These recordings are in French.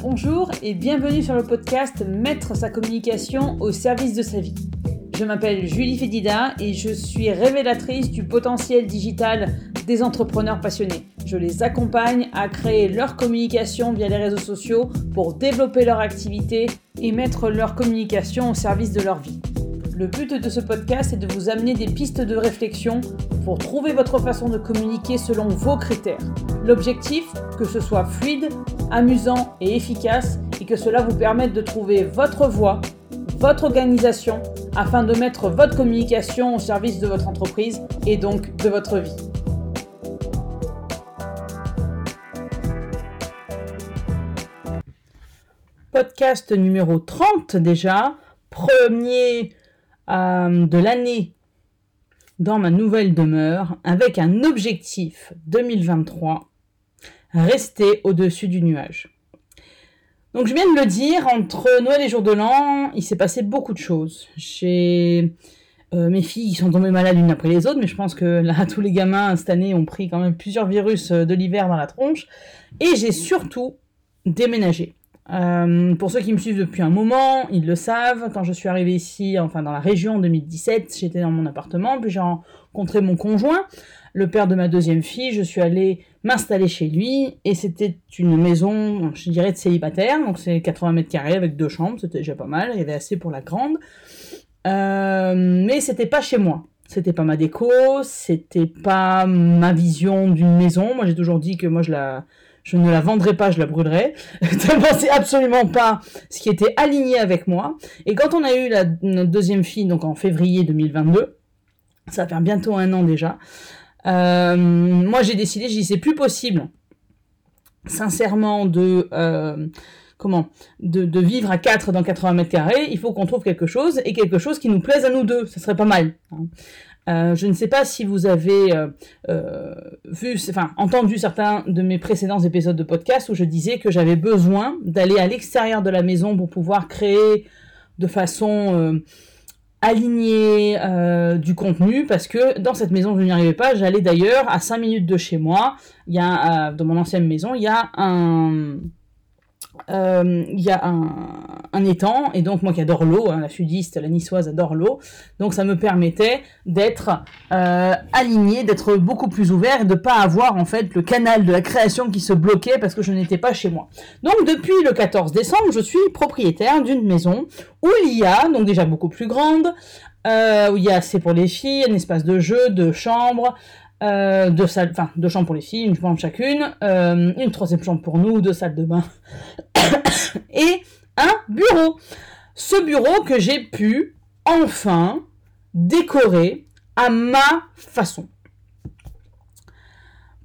Bonjour et bienvenue sur le podcast Mettre sa communication au service de sa vie. Je m'appelle Julie Fédida et je suis révélatrice du potentiel digital des entrepreneurs passionnés. Je les accompagne à créer leur communication via les réseaux sociaux pour développer leur activité et mettre leur communication au service de leur vie. Le but de ce podcast est de vous amener des pistes de réflexion pour trouver votre façon de communiquer selon vos critères. L'objectif, que ce soit fluide, amusant et efficace et que cela vous permette de trouver votre voie, votre organisation afin de mettre votre communication au service de votre entreprise et donc de votre vie. Podcast numéro 30 déjà, premier euh, de l'année dans ma nouvelle demeure avec un objectif 2023, rester au-dessus du nuage. Donc je viens de le dire, entre Noël et Jour de l'An, il s'est passé beaucoup de choses. J'ai euh, mes filles sont tombées malades l'une après les autres, mais je pense que là, tous les gamins cette année ont pris quand même plusieurs virus euh, de l'hiver dans la tronche. Et j'ai surtout déménagé. Euh, pour ceux qui me suivent depuis un moment, ils le savent. Quand je suis arrivée ici, enfin dans la région en 2017, j'étais dans mon appartement, puis j'ai rencontré mon conjoint, le père de ma deuxième fille. Je suis allée m'installer chez lui et c'était une maison, je dirais, de célibataire. Donc c'est 80 mètres carrés avec deux chambres, c'était déjà pas mal. Il y avait assez pour la grande. Euh, mais c'était pas chez moi. C'était pas ma déco, c'était pas ma vision d'une maison. Moi j'ai toujours dit que moi je la je ne la vendrai pas, je la brûlerai. c'est absolument pas ce qui était aligné avec moi. Et quand on a eu notre deuxième fille, donc en février 2022, ça va faire bientôt un an déjà, euh, moi j'ai décidé, j'ai dit c'est plus possible, sincèrement, de... Euh, comment de, vivre à 4 dans 80 mètres carrés, il faut qu'on trouve quelque chose et quelque chose qui nous plaise à nous deux. Ça serait pas mal. Hein. Euh, je ne sais pas si vous avez vu, enfin entendu certains de mes précédents épisodes de podcast où je disais que j'avais besoin d'aller à l'extérieur de la maison pour pouvoir créer de façon alignée du contenu parce que dans cette maison je n'y arrivais pas. J'allais d'ailleurs à 5 minutes de chez moi. Il y a dans mon ancienne maison, il y a un euh, il y a un, étang, et donc moi qui adore l'eau, hein, la sudiste, la niçoise adore l'eau, donc ça me permettait d'être euh, aligné, d'être beaucoup plus ouvert et de pas avoir en fait le canal de la création qui se bloquait parce que je n'étais pas chez moi. Donc depuis le 14 décembre, je suis propriétaire d'une maison où il y a, donc déjà beaucoup plus grande, euh, où il y a assez pour les filles, un espace de jeu, de chambre, euh, deux salles, enfin deux chambres pour les filles, une chambre chacune, euh, une troisième chambre pour nous, deux salles de bain et un bureau. Ce bureau que j'ai pu enfin décorer à ma façon.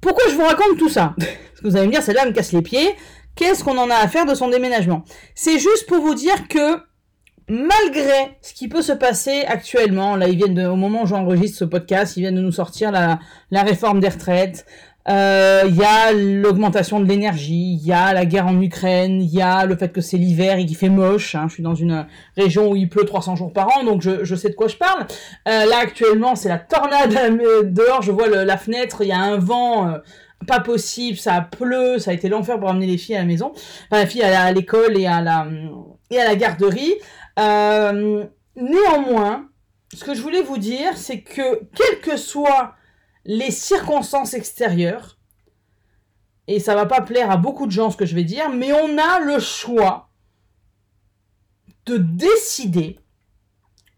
Pourquoi je vous raconte tout ça? Parce que vous allez me dire, celle-là me casse les pieds. Qu'est-ce qu'on en a à faire de son déménagement? C'est juste pour vous dire que malgré ce qui peut se passer actuellement, là ils viennent de, au moment où j'enregistre ce podcast, ils viennent de nous sortir la, réforme des retraites, euh, il y a l'augmentation de l'énergie, il y a la guerre en Ukraine, il y a le fait que c'est l'hiver et qu'il fait moche. Hein. Je suis dans une région où il pleut 300 jours par an, donc je, sais de quoi je parle. Euh, là actuellement, c'est la tornade dehors. Je vois la fenêtre, il y a un vent. Euh, pas possible, ça pleut, ça a été l'enfer pour amener les filles à la maison, enfin la fille à l'école et la et à la garderie. Euh, néanmoins, ce que je voulais vous dire, c'est que quelles que soient les circonstances extérieures, et ça va pas plaire à beaucoup de gens ce que je vais dire, mais on a le choix de décider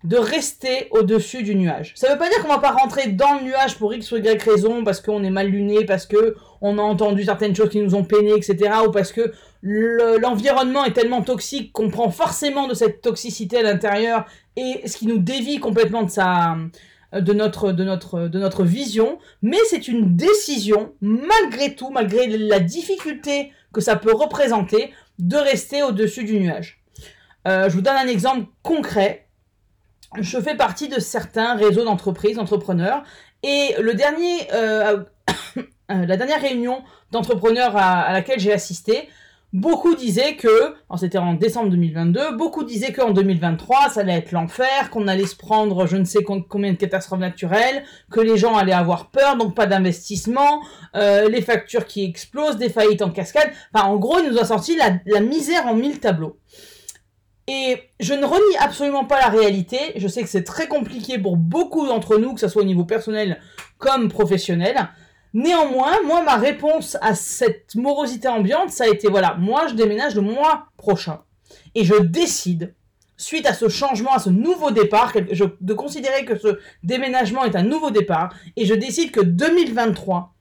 de rester au-dessus du nuage. Ça veut pas dire qu'on va pas rentrer dans le nuage pour X ou Y raison, parce qu'on est mal luné, parce que on a entendu certaines choses qui nous ont peiné, etc., ou parce que l'environnement est tellement toxique qu'on prend forcément de cette toxicité à l'intérieur et ce qui nous dévie complètement de notre vision mais c'est une décision malgré tout malgré la difficulté que ça peut représenter de rester au-dessus du nuage euh, je vous donne un exemple concret je fais partie de certains réseaux d'entreprises d'entrepreneurs et euh, euh, la dernière réunion d'entrepreneurs à, laquelle j'ai assisté Beaucoup disaient que, c'était en décembre 2022, beaucoup disaient qu'en 2023, ça allait être l'enfer, qu'on allait se prendre je ne sais combien de catastrophes naturelles, que les gens allaient avoir peur, donc pas d'investissement, euh, les factures qui explosent, des faillites en cascade. Enfin, en gros, il nous a sorti la misère en mille tableaux. Et je ne renie absolument pas la réalité. Je sais que c'est très compliqué pour beaucoup d'entre nous, que ce soit au niveau personnel comme professionnel. Néanmoins, moi, ma réponse à cette morosité ambiante, ça a été, voilà, moi, je déménage le mois prochain. Et je décide, suite à ce changement, à ce nouveau départ, de considérer que ce déménagement est un nouveau départ, et je décide que 2023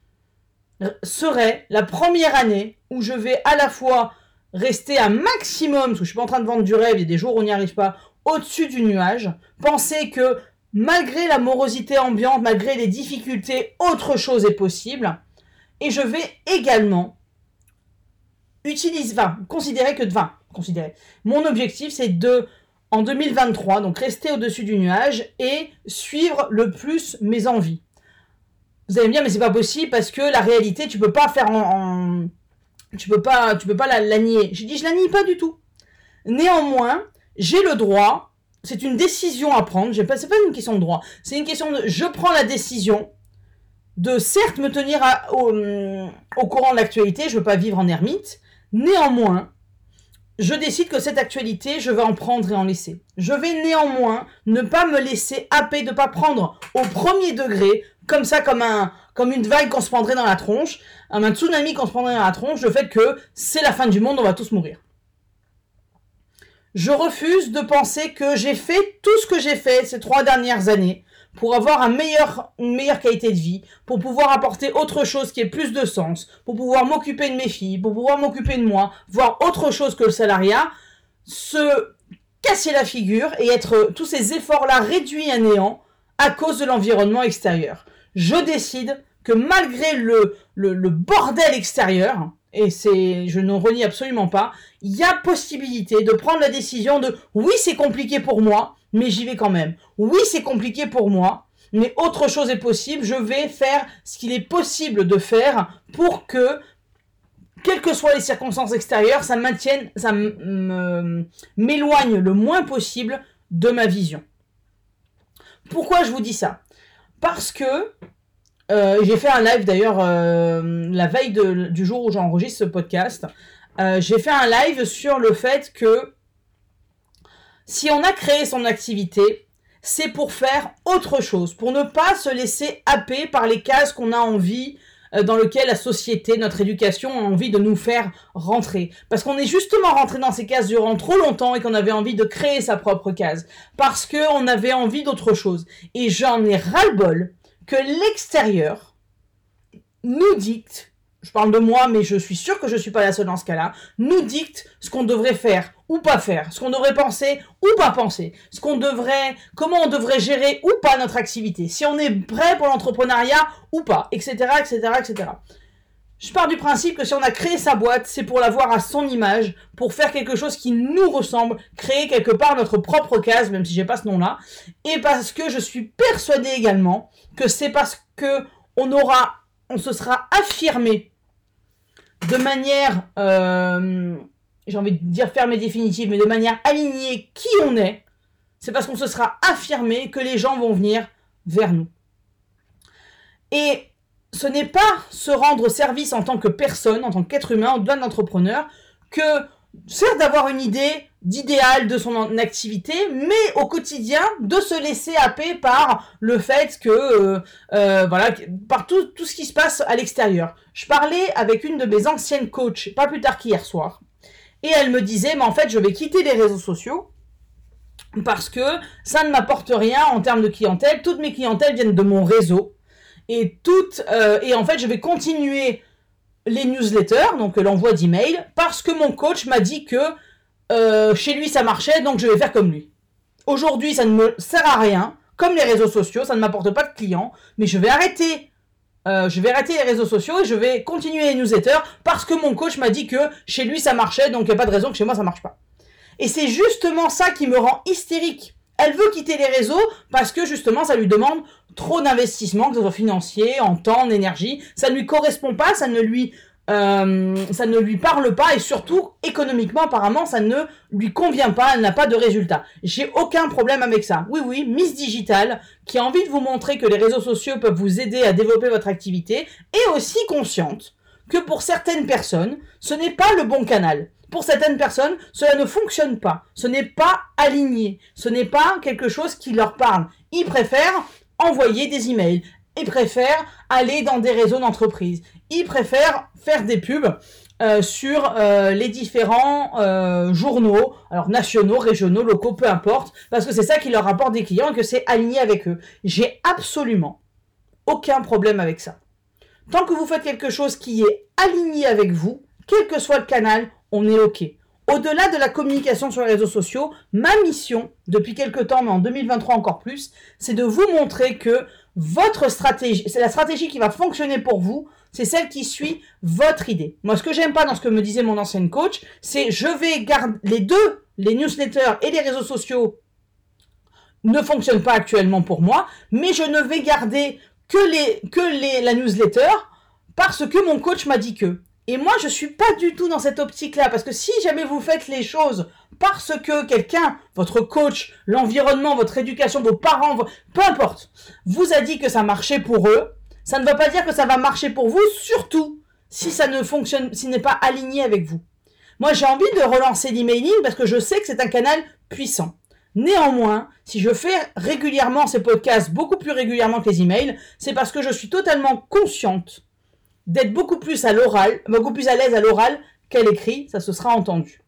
serait la première année où je vais à la fois rester un maximum, parce que je suis pas en train de vendre du rêve, il y a des jours où on n'y arrive pas, au-dessus du nuage, penser que malgré la morosité ambiante, malgré les difficultés, autre chose est possible. Et je vais également utiliser, enfin, considérer que, enfin, considérer. Mon objectif, c'est de, en 2023, donc rester au-dessus du nuage et suivre le plus mes envies. Vous allez me dire, mais c'est pas possible parce que la réalité, tu peux pas faire en, tu peux pas, tu peux pas la, nier. J'ai dit, je la nie pas du tout. Néanmoins, j'ai le droit c'est une décision à prendre. C'est pas, une question de droit. C'est une question de je prends la décision de certes me tenir hum, au, courant de l'actualité. Je veux pas vivre en ermite. Néanmoins, je décide que cette actualité, je vais en prendre et en laisser. Je vais néanmoins ne pas me laisser happer, de pas prendre au premier degré, comme ça, comme un, comme une vague qu'on se prendrait dans la tronche, un tsunami qu'on se prendrait dans la tronche, le fait que c'est la fin du monde, on va tous mourir. Je refuse de penser que j'ai fait tout ce que j'ai fait ces trois dernières années pour avoir une meilleure qualité de vie, pour pouvoir apporter autre chose qui ait plus de sens, pour pouvoir m'occuper de mes filles, pour pouvoir m'occuper de moi, voir autre chose que le salariat, se casser la figure et être tous ces efforts-là réduits à néant à cause de l'environnement extérieur. Je décide que malgré le, le, bordel extérieur, et c'est, je ne renie absolument pas, il y a possibilité de prendre la décision de oui, c'est compliqué pour moi, mais j'y vais quand même. Oui, c'est compliqué pour moi, mais autre chose est possible, je vais faire ce qu'il est possible de faire pour que, quelles que soient les circonstances extérieures, ça maintienne, ça m'éloigne le moins possible de ma vision. Pourquoi je vous dis ça? Parce que euh, j'ai fait un live d'ailleurs euh, la veille du jour où j'enregistre ce podcast. Euh, j'ai fait un live sur le fait que si on a créé son activité, c'est pour faire autre chose, pour ne pas se laisser happer par les cases qu'on a envie, dans lesquelles la société, notre éducation a envie de nous faire rentrer. Parce qu'on est justement rentré dans ces cases durant trop longtemps et qu'on avait envie de créer sa propre case. Parce qu'on avait envie d'autre chose. Et j'en ai ras-le-bol que l'extérieur nous dicte, je parle de moi, mais je suis sûr que je ne suis pas la seule dans ce cas-là, nous dicte ce qu'on devrait faire ou pas faire, ce qu'on devrait penser ou pas penser, ce qu'on devrait, comment on devrait gérer ou pas notre activité, si on est prêt pour l'entrepreneuriat ou pas, etc., etc., etc. Je pars du principe que si on a créé sa boîte, c'est pour l'avoir à son image, pour faire quelque chose qui nous ressemble, créer quelque part notre propre case, même si j'ai pas ce nom-là, et parce que je suis persuadé également que c'est parce que on aura, on se sera affirmé de manière, euh, j'ai envie de dire ferme et définitive, mais de manière alignée qui on est, c'est parce qu'on se sera affirmé que les gens vont venir vers nous. Et ce n'est pas se rendre service en tant que personne, en tant qu'être humain, en tant d'entrepreneur, que certes d'avoir une idée d'idéal de son activité, mais au quotidien de se laisser happer par le fait que euh, euh, voilà par tout, tout ce qui se passe à l'extérieur. Je parlais avec une de mes anciennes coachs, pas plus tard qu'hier soir, et elle me disait mais en fait je vais quitter les réseaux sociaux parce que ça ne m'apporte rien en termes de clientèle. Toutes mes clientèles viennent de mon réseau euh, et en fait je vais continuer les newsletters, donc l'envoi d'emails, parce que mon coach m'a dit que euh, chez lui ça marchait, donc je vais faire comme lui. Aujourd'hui ça ne me sert à rien, comme les réseaux sociaux, ça ne m'apporte pas de clients, mais je vais arrêter. Euh, je vais arrêter les réseaux sociaux et je vais continuer les newsletters parce que mon coach m'a dit que chez lui ça marchait, donc il n'y a pas de raison que chez moi ça marche pas. Et c'est justement ça qui me rend hystérique. Elle veut quitter les réseaux parce que justement ça lui demande trop d'investissement, que ce soit financier, en temps, en énergie. Ça ne lui correspond pas, ça ne lui euh, ça ne lui parle pas et surtout économiquement apparemment ça ne lui convient pas, elle n'a pas de résultat. J'ai aucun problème avec ça. Oui oui, Miss Digital qui a envie de vous montrer que les réseaux sociaux peuvent vous aider à développer votre activité est aussi consciente que pour certaines personnes, ce n'est pas le bon canal. Pour certaines personnes, cela ne fonctionne pas. Ce n'est pas aligné. Ce n'est pas quelque chose qui leur parle. Ils préfèrent envoyer des emails. Ils préfèrent aller dans des réseaux d'entreprise. Ils préfèrent faire des pubs euh, sur euh, les différents euh, journaux, alors nationaux, régionaux, locaux, peu importe, parce que c'est ça qui leur rapporte des clients et que c'est aligné avec eux. J'ai absolument aucun problème avec ça. Tant que vous faites quelque chose qui est aligné avec vous, quel que soit le canal, on est OK. Au-delà de la communication sur les réseaux sociaux, ma mission, depuis quelques temps, mais en 2023 encore plus, c'est de vous montrer que votre stratégie, c'est la stratégie qui va fonctionner pour vous, c'est celle qui suit votre idée. Moi, ce que j'aime pas dans ce que me disait mon ancienne coach, c'est je vais garder les deux, les newsletters et les réseaux sociaux ne fonctionnent pas actuellement pour moi, mais je ne vais garder que les, que la newsletter parce que mon coach m'a dit que. Et moi, je suis pas du tout dans cette optique-là, parce que si jamais vous faites les choses parce que quelqu'un, votre coach, l'environnement, votre éducation, vos parents, peu importe, vous a dit que ça marchait pour eux, ça ne veut pas dire que ça va marcher pour vous, surtout si ça ne fonctionne, s'il n'est pas aligné avec vous. Moi, j'ai envie de relancer l'emailing parce que je sais que c'est un canal puissant. Néanmoins, si je fais régulièrement ces podcasts, beaucoup plus régulièrement que les emails, c'est parce que je suis totalement consciente d'être beaucoup plus à l'oral, beaucoup plus à l'aise à l'oral qu'à l'écrit, ça se sera entendu.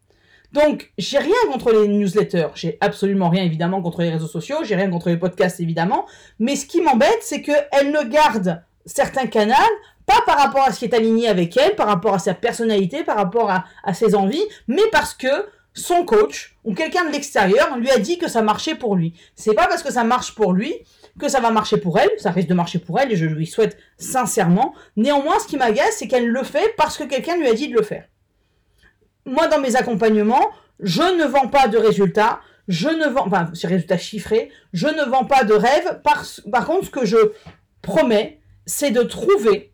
Donc, j'ai rien contre les newsletters, j'ai absolument rien évidemment contre les réseaux sociaux, j'ai rien contre les podcasts évidemment, mais ce qui m'embête, c'est qu'elle ne garde certains canaux pas par rapport à ce qui est aligné avec elle, par rapport à sa personnalité, par rapport à, à ses envies, mais parce que son coach ou quelqu'un de l'extérieur lui a dit que ça marchait pour lui. C'est pas parce que ça marche pour lui que ça va marcher pour elle, ça risque de marcher pour elle et je lui souhaite sincèrement. Néanmoins, ce qui m'agace, c'est qu'elle le fait parce que quelqu'un lui a dit de le faire. Moi, dans mes accompagnements, je ne vends pas de résultats, je ne vends, enfin, ces résultats chiffrés, je ne vends pas de rêves. Par, par contre, ce que je promets, c'est de trouver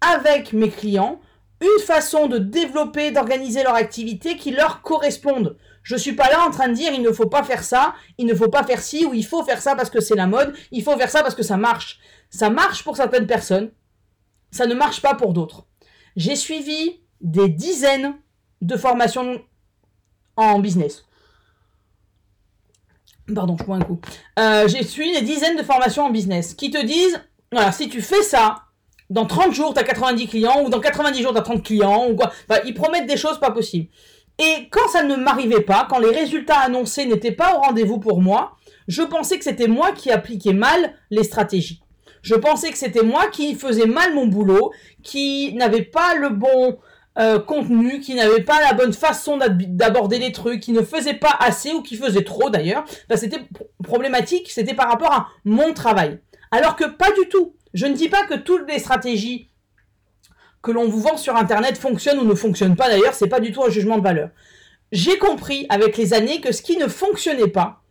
avec mes clients une façon de développer, d'organiser leur activité qui leur corresponde. Je suis pas là en train de dire il ne faut pas faire ça, il ne faut pas faire ci, ou il faut faire ça parce que c'est la mode, il faut faire ça parce que ça marche. Ça marche pour certaines personnes, ça ne marche pas pour d'autres. J'ai suivi des dizaines de formations en business. Pardon, je bois un coup. Euh, j'ai suivi des dizaines de formations en business qui te disent, voilà, si tu fais ça, dans 30 jours, tu as 90 clients, ou dans 90 jours, tu as 30 clients, ou quoi. ils promettent des choses pas possibles. Et quand ça ne m'arrivait pas, quand les résultats annoncés n'étaient pas au rendez-vous pour moi, je pensais que c'était moi qui appliquais mal les stratégies. Je pensais que c'était moi qui faisais mal mon boulot, qui n'avais pas le bon euh, contenu, qui n'avait pas la bonne façon d'aborder les trucs, qui ne faisait pas assez ou qui faisait trop d'ailleurs. c'était problématique, c'était par rapport à mon travail. Alors que pas du tout. Je ne dis pas que toutes les stratégies que l'on vous vend sur Internet fonctionne ou ne fonctionne pas d'ailleurs, c'est pas du tout un jugement de valeur. J'ai compris avec les années que ce qui ne fonctionnait pas,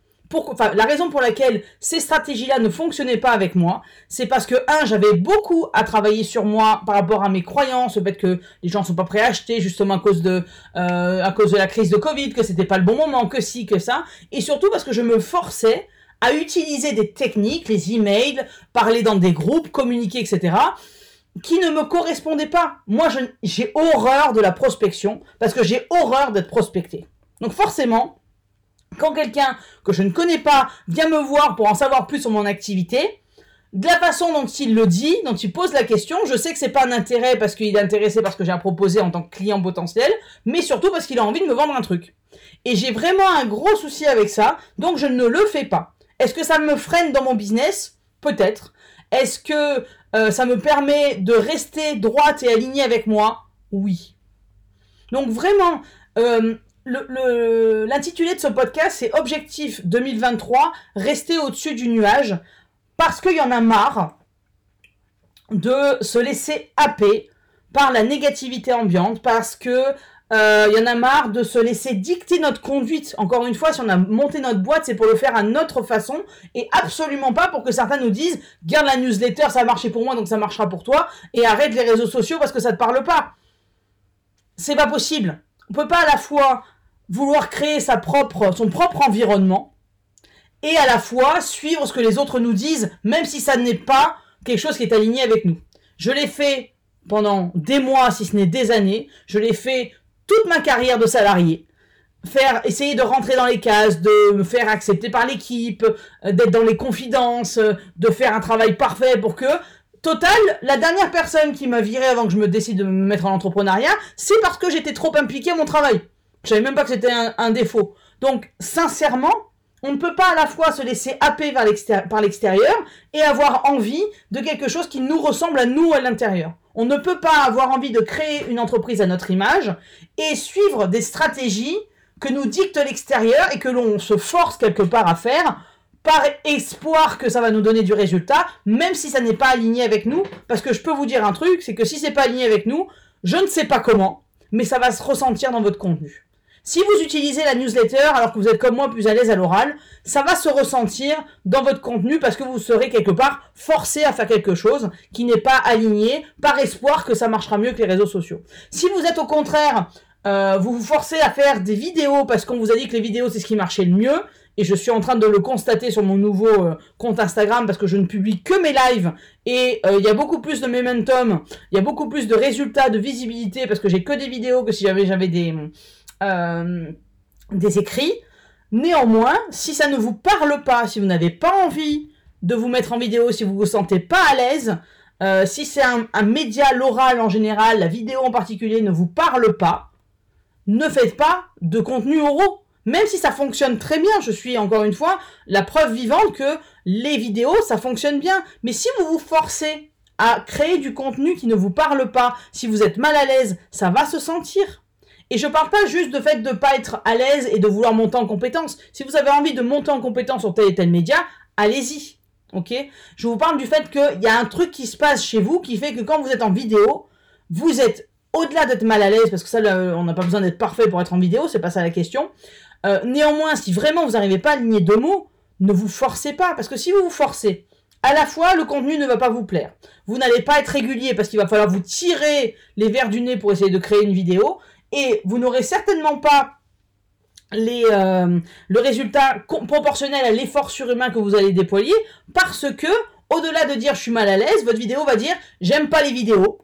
la raison pour laquelle ces stratégies-là ne fonctionnaient pas avec moi, c'est parce que, un, j'avais beaucoup à travailler sur moi par rapport à mes croyances, le fait que les gens sont pas prêts à acheter, justement à cause de, euh, à cause de la crise de Covid, que c'était pas le bon moment, que si, que ça, et surtout parce que je me forçais à utiliser des techniques, les emails, parler dans des groupes, communiquer, etc., qui ne me correspondait pas. Moi, j'ai horreur de la prospection parce que j'ai horreur d'être prospecté. Donc forcément, quand quelqu'un que je ne connais pas vient me voir pour en savoir plus sur mon activité, de la façon dont il le dit, dont il pose la question, je sais que c'est pas un intérêt parce qu'il est intéressé parce que j'ai à proposer en tant que client potentiel, mais surtout parce qu'il a envie de me vendre un truc. Et j'ai vraiment un gros souci avec ça, donc je ne le fais pas. Est-ce que ça me freine dans mon business? Peut-être. Est-ce que euh, ça me permet de rester droite et alignée avec moi Oui. Donc vraiment, euh, l'intitulé de ce podcast, c'est Objectif 2023, rester au-dessus du nuage, parce qu'il y en a marre de se laisser happer par la négativité ambiante, parce que euh, y en a marre de se laisser dicter notre conduite. Encore une fois, si on a monté notre boîte, c'est pour le faire à notre façon et absolument pas pour que certains nous disent garde la newsletter, ça a marché pour moi donc ça marchera pour toi et arrête les réseaux sociaux parce que ça te parle pas. c'est pas possible. On peut pas à la fois vouloir créer sa propre, son propre environnement et à la fois suivre ce que les autres nous disent, même si ça n'est pas quelque chose qui est aligné avec nous. Je l'ai fait pendant des mois, si ce n'est des années. Je l'ai fait toute ma carrière de salarié. Faire, essayer de rentrer dans les cases, de me faire accepter par l'équipe, euh, d'être dans les confidences, euh, de faire un travail parfait pour que, total, la dernière personne qui m'a viré avant que je me décide de me mettre en entrepreneuriat, c'est parce que j'étais trop impliqué à mon travail. Je savais même pas que c'était un, défaut. Donc, sincèrement, on ne peut pas à la fois se laisser happer par l'extérieur et avoir envie de quelque chose qui nous ressemble à nous à l'intérieur. On ne peut pas avoir envie de créer une entreprise à notre image et suivre des stratégies que nous dicte l'extérieur et que l'on se force quelque part à faire par espoir que ça va nous donner du résultat, même si ça n'est pas aligné avec nous, parce que je peux vous dire un truc, c'est que si c'est pas aligné avec nous, je ne sais pas comment, mais ça va se ressentir dans votre contenu. Si vous utilisez la newsletter alors que vous êtes comme moi plus à l'aise à l'oral, ça va se ressentir dans votre contenu parce que vous serez quelque part forcé à faire quelque chose qui n'est pas aligné par espoir que ça marchera mieux que les réseaux sociaux. Si vous êtes au contraire, euh, vous vous forcez à faire des vidéos parce qu'on vous a dit que les vidéos c'est ce qui marchait le mieux, et je suis en train de le constater sur mon nouveau euh, compte Instagram parce que je ne publie que mes lives et euh, il y a beaucoup plus de momentum, il y a beaucoup plus de résultats, de visibilité parce que j'ai que des vidéos que si j'avais j'avais des euh, des écrits. Néanmoins, si ça ne vous parle pas, si vous n'avez pas envie de vous mettre en vidéo, si vous vous sentez pas à l'aise, euh, si c'est un, média, l'oral en général, la vidéo en particulier ne vous parle pas, ne faites pas de contenu oraux. Même si ça fonctionne très bien, je suis encore une fois la preuve vivante que les vidéos, ça fonctionne bien. Mais si vous vous forcez à créer du contenu qui ne vous parle pas, si vous êtes mal à l'aise, ça va se sentir. Et je parle pas juste de fait de pas être à l'aise et de vouloir monter en compétence. Si vous avez envie de monter en compétence sur tel et tel média, allez-y. Ok? Je vous parle du fait qu'il y a un truc qui se passe chez vous qui fait que quand vous êtes en vidéo, vous êtes au-delà d'être mal à l'aise, parce que ça, on n'a pas besoin d'être parfait pour être en vidéo, c'est pas ça la question. Euh, néanmoins, si vraiment vous n'arrivez pas à aligner deux mots, ne vous forcez pas, parce que si vous vous forcez, à la fois, le contenu ne va pas vous plaire. Vous n'allez pas être régulier parce qu'il va falloir vous tirer les verres du nez pour essayer de créer une vidéo et vous n'aurez certainement pas euh, le résultat proportionnel à l'effort surhumain que vous allez déployer parce que, au-delà de dire je suis mal à l'aise, votre vidéo va dire j'aime pas les vidéos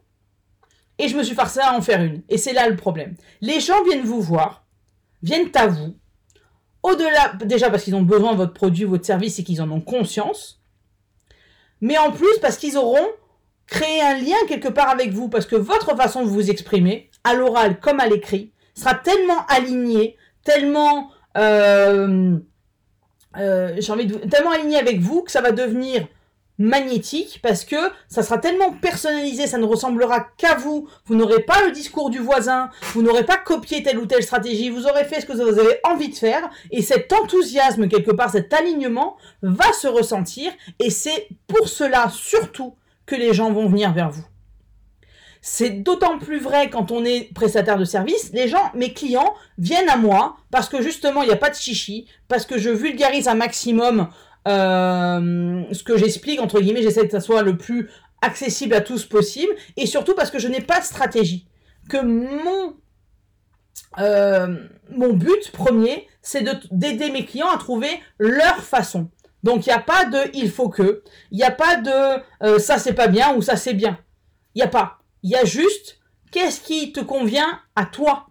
et je me suis forcé à en faire une. Et c'est là le problème. Les gens viennent vous voir, viennent à vous, au-delà, déjà parce qu'ils ont besoin de votre produit, votre service et qu'ils en ont conscience, mais en plus parce qu'ils auront créé un lien quelque part avec vous, parce que votre façon de vous exprimer, à l'oral comme à l'écrit, sera tellement aligné, tellement, euh, euh, j'ai tellement aligné avec vous que ça va devenir magnétique parce que ça sera tellement personnalisé, ça ne ressemblera qu'à vous. Vous n'aurez pas le discours du voisin, vous n'aurez pas copié telle ou telle stratégie, vous aurez fait ce que vous avez envie de faire et cet enthousiasme quelque part, cet alignement va se ressentir et c'est pour cela surtout que les gens vont venir vers vous. C'est d'autant plus vrai quand on est prestataire de service. Les gens, mes clients, viennent à moi parce que justement, il n'y a pas de chichi, parce que je vulgarise un maximum euh, ce que j'explique, entre guillemets, j'essaie que ça soit le plus accessible à tous possible, et surtout parce que je n'ai pas de stratégie. Que mon, euh, mon but premier, c'est d'aider mes clients à trouver leur façon. Donc il n'y a pas de il faut que, il n'y a pas de euh, ça c'est pas bien ou ça c'est bien. Il n'y a pas. Il y a juste qu'est-ce qui te convient à toi?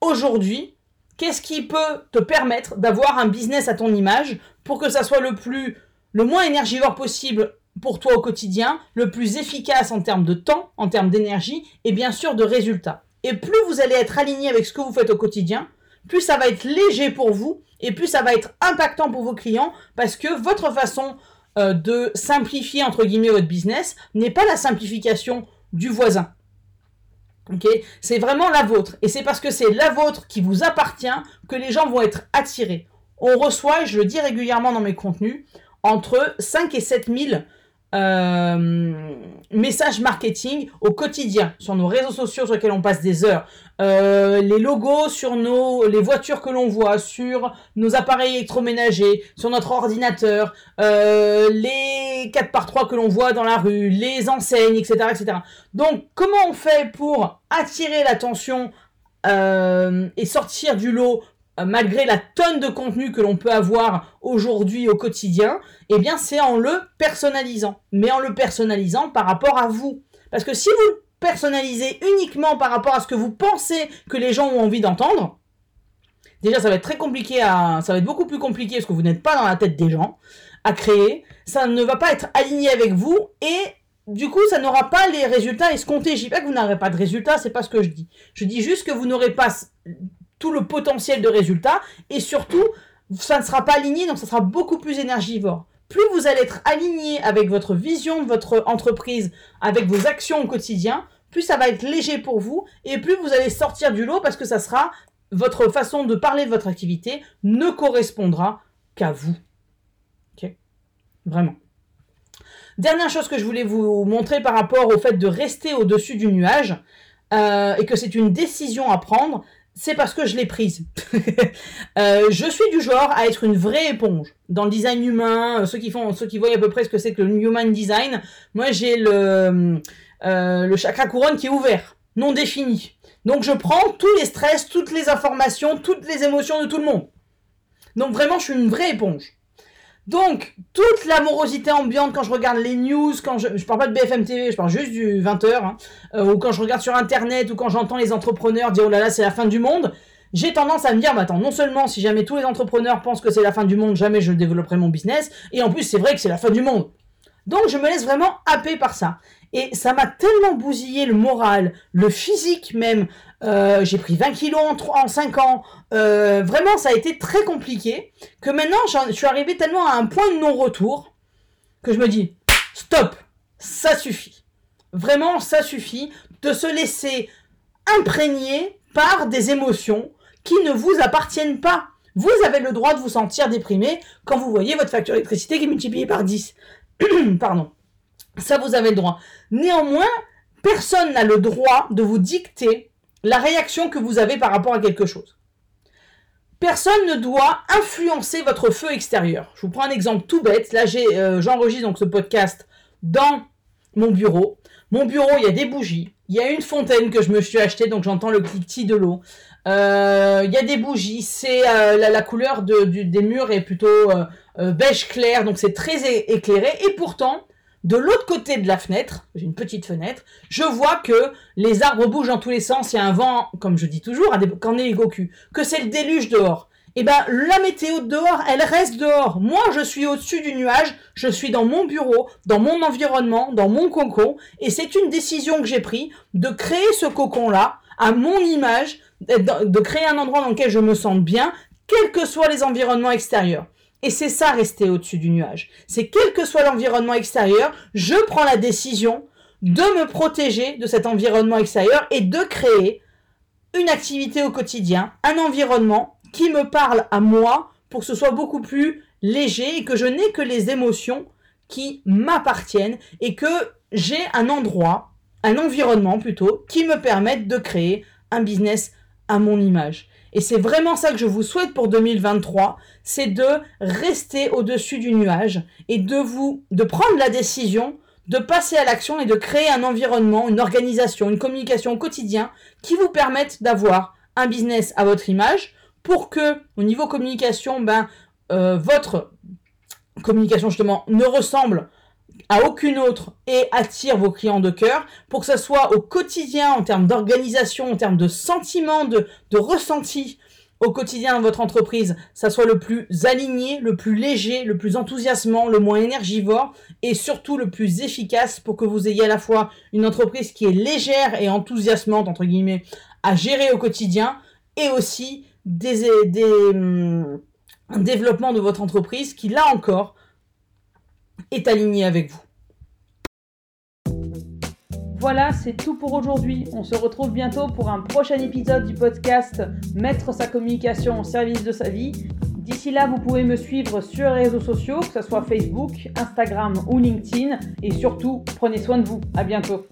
Aujourd'hui, qu'est-ce qui peut te permettre d'avoir un business à ton image pour que ça soit le plus, le moins énergivore possible pour toi au quotidien, le plus efficace en termes de temps, en termes d'énergie et bien sûr de résultats. Et plus vous allez être aligné avec ce que vous faites au quotidien, plus ça va être léger pour vous et plus ça va être impactant pour vos clients parce que votre façon euh, de simplifier entre guillemets votre business n'est pas la simplification du voisin. C'est vraiment la vôtre. Et c'est parce que c'est la vôtre qui vous appartient que les gens vont être attirés. On reçoit, et je le dis régulièrement dans mes contenus, entre 5 et 7 000 euh, message marketing au quotidien sur nos réseaux sociaux sur lesquels on passe des heures, euh, les logos sur nos les voitures que l'on voit, sur nos appareils électroménagers, sur notre ordinateur, euh, les 4 par 3 que l'on voit dans la rue, les enseignes, etc., etc. Donc comment on fait pour attirer l'attention euh, et sortir du lot malgré la tonne de contenu que l'on peut avoir aujourd'hui au quotidien, eh bien c'est en le personnalisant. Mais en le personnalisant par rapport à vous. Parce que si vous le personnalisez uniquement par rapport à ce que vous pensez que les gens ont envie d'entendre, déjà ça va être très compliqué à... ça va être beaucoup plus compliqué parce que vous n'êtes pas dans la tête des gens à créer. Ça ne va pas être aligné avec vous et du coup, ça n'aura pas les résultats escomptés. Je dis pas que vous n'aurez pas de résultats, c'est pas ce que je dis. Je dis juste que vous n'aurez pas tout le potentiel de résultats et surtout, ça ne sera pas aligné, donc ça sera beaucoup plus énergivore. Plus vous allez être aligné avec votre vision de votre entreprise, avec vos actions au quotidien, plus ça va être léger pour vous et plus vous allez sortir du lot parce que ça sera votre façon de parler de votre activité ne correspondra qu'à vous. Ok? Vraiment. Dernière chose que je voulais vous montrer par rapport au fait de rester au-dessus du nuage euh, et que c'est une décision à prendre, c'est parce que je l'ai prise. euh, je suis du genre à être une vraie éponge. Dans le design humain, euh, ceux qui font, ceux qui voient à peu près ce que c'est que le human design, moi j'ai le, euh, le chakra couronne qui est ouvert, non défini. Donc je prends tous les stress, toutes les informations, toutes les émotions de tout le monde. Donc vraiment, je suis une vraie éponge. Donc, toute l'amorosité ambiante quand je regarde les news, quand je, je parle pas de BFM TV, je parle juste du 20h, hein, euh, ou quand je regarde sur internet, ou quand j'entends les entrepreneurs dire oh là là, c'est la fin du monde, j'ai tendance à me dire, bah attends, non seulement si jamais tous les entrepreneurs pensent que c'est la fin du monde, jamais je développerai mon business, et en plus c'est vrai que c'est la fin du monde. Donc je me laisse vraiment happer par ça. Et ça m'a tellement bousillé le moral, le physique même. Euh, j'ai pris 20 kilos en, 3, en 5 ans. Euh, vraiment, ça a été très compliqué. Que maintenant, je suis arrivé tellement à un point de non-retour que je me dis, stop, ça suffit. Vraiment, ça suffit de se laisser imprégner par des émotions qui ne vous appartiennent pas. Vous avez le droit de vous sentir déprimé quand vous voyez votre facture d'électricité qui est multipliée par 10. Pardon. Ça, vous avez le droit. Néanmoins, personne n'a le droit de vous dicter la réaction que vous avez par rapport à quelque chose. Personne ne doit influencer votre feu extérieur. Je vous prends un exemple tout bête. Là, euh, j'enregistre donc ce podcast dans mon bureau. Mon bureau, il y a des bougies. Il y a une fontaine que je me suis achetée, donc j'entends le cliquetis de l'eau. Euh, il y a des bougies. C'est euh, la, couleur des murs est plutôt beige clair, donc c'est très éclairé. Et pourtant, de l'autre côté de la fenêtre, j'ai une petite fenêtre, je vois que les arbres bougent dans tous les sens, il y a un vent, comme je dis toujours, qu'en est Goku, que c'est le déluge dehors. Eh ben la météo dehors, elle reste dehors. Moi, je suis au-dessus du nuage, je suis dans mon bureau, dans mon environnement, dans mon cocon, et c'est une décision que j'ai prise de créer ce cocon-là à mon image, de créer un endroit dans lequel je me sens bien, quels que soient les environnements extérieurs. Et c'est ça rester au-dessus du nuage. C'est quel que soit l'environnement extérieur, je prends la décision de me protéger de cet environnement extérieur et de créer une activité au quotidien, un environnement qui me parle à moi pour que ce soit beaucoup plus léger et que je n'ai que les émotions qui m'appartiennent et que j'ai un endroit, un environnement plutôt, qui me permette de créer un business à mon image. Et c'est vraiment ça que je vous souhaite pour 2023, c'est de rester au-dessus du nuage et de vous, de prendre la décision de passer à l'action et de créer un environnement, une organisation, une communication au quotidien qui vous permettent d'avoir un business à votre image pour que, au niveau communication, ben, euh, votre communication justement ne ressemble à aucune autre et attire vos clients de cœur. Pour que ça soit au quotidien en termes d'organisation, en termes de sentiments, de, de ressenti au quotidien dans votre entreprise, ça soit le plus aligné, le plus léger, le plus enthousiasmant, le moins énergivore et surtout le plus efficace pour que vous ayez à la fois une entreprise qui est légère et enthousiasmante, entre guillemets, à gérer au quotidien et aussi des, des, hum, un développement de votre entreprise qui, là encore, est aligné avec vous. Voilà, c'est tout pour aujourd'hui. On se retrouve bientôt pour un prochain épisode du podcast Mettre sa communication au service de sa vie. D'ici là, vous pouvez me suivre sur les réseaux sociaux, que ce soit Facebook, Instagram ou LinkedIn. Et surtout, prenez soin de vous. À bientôt.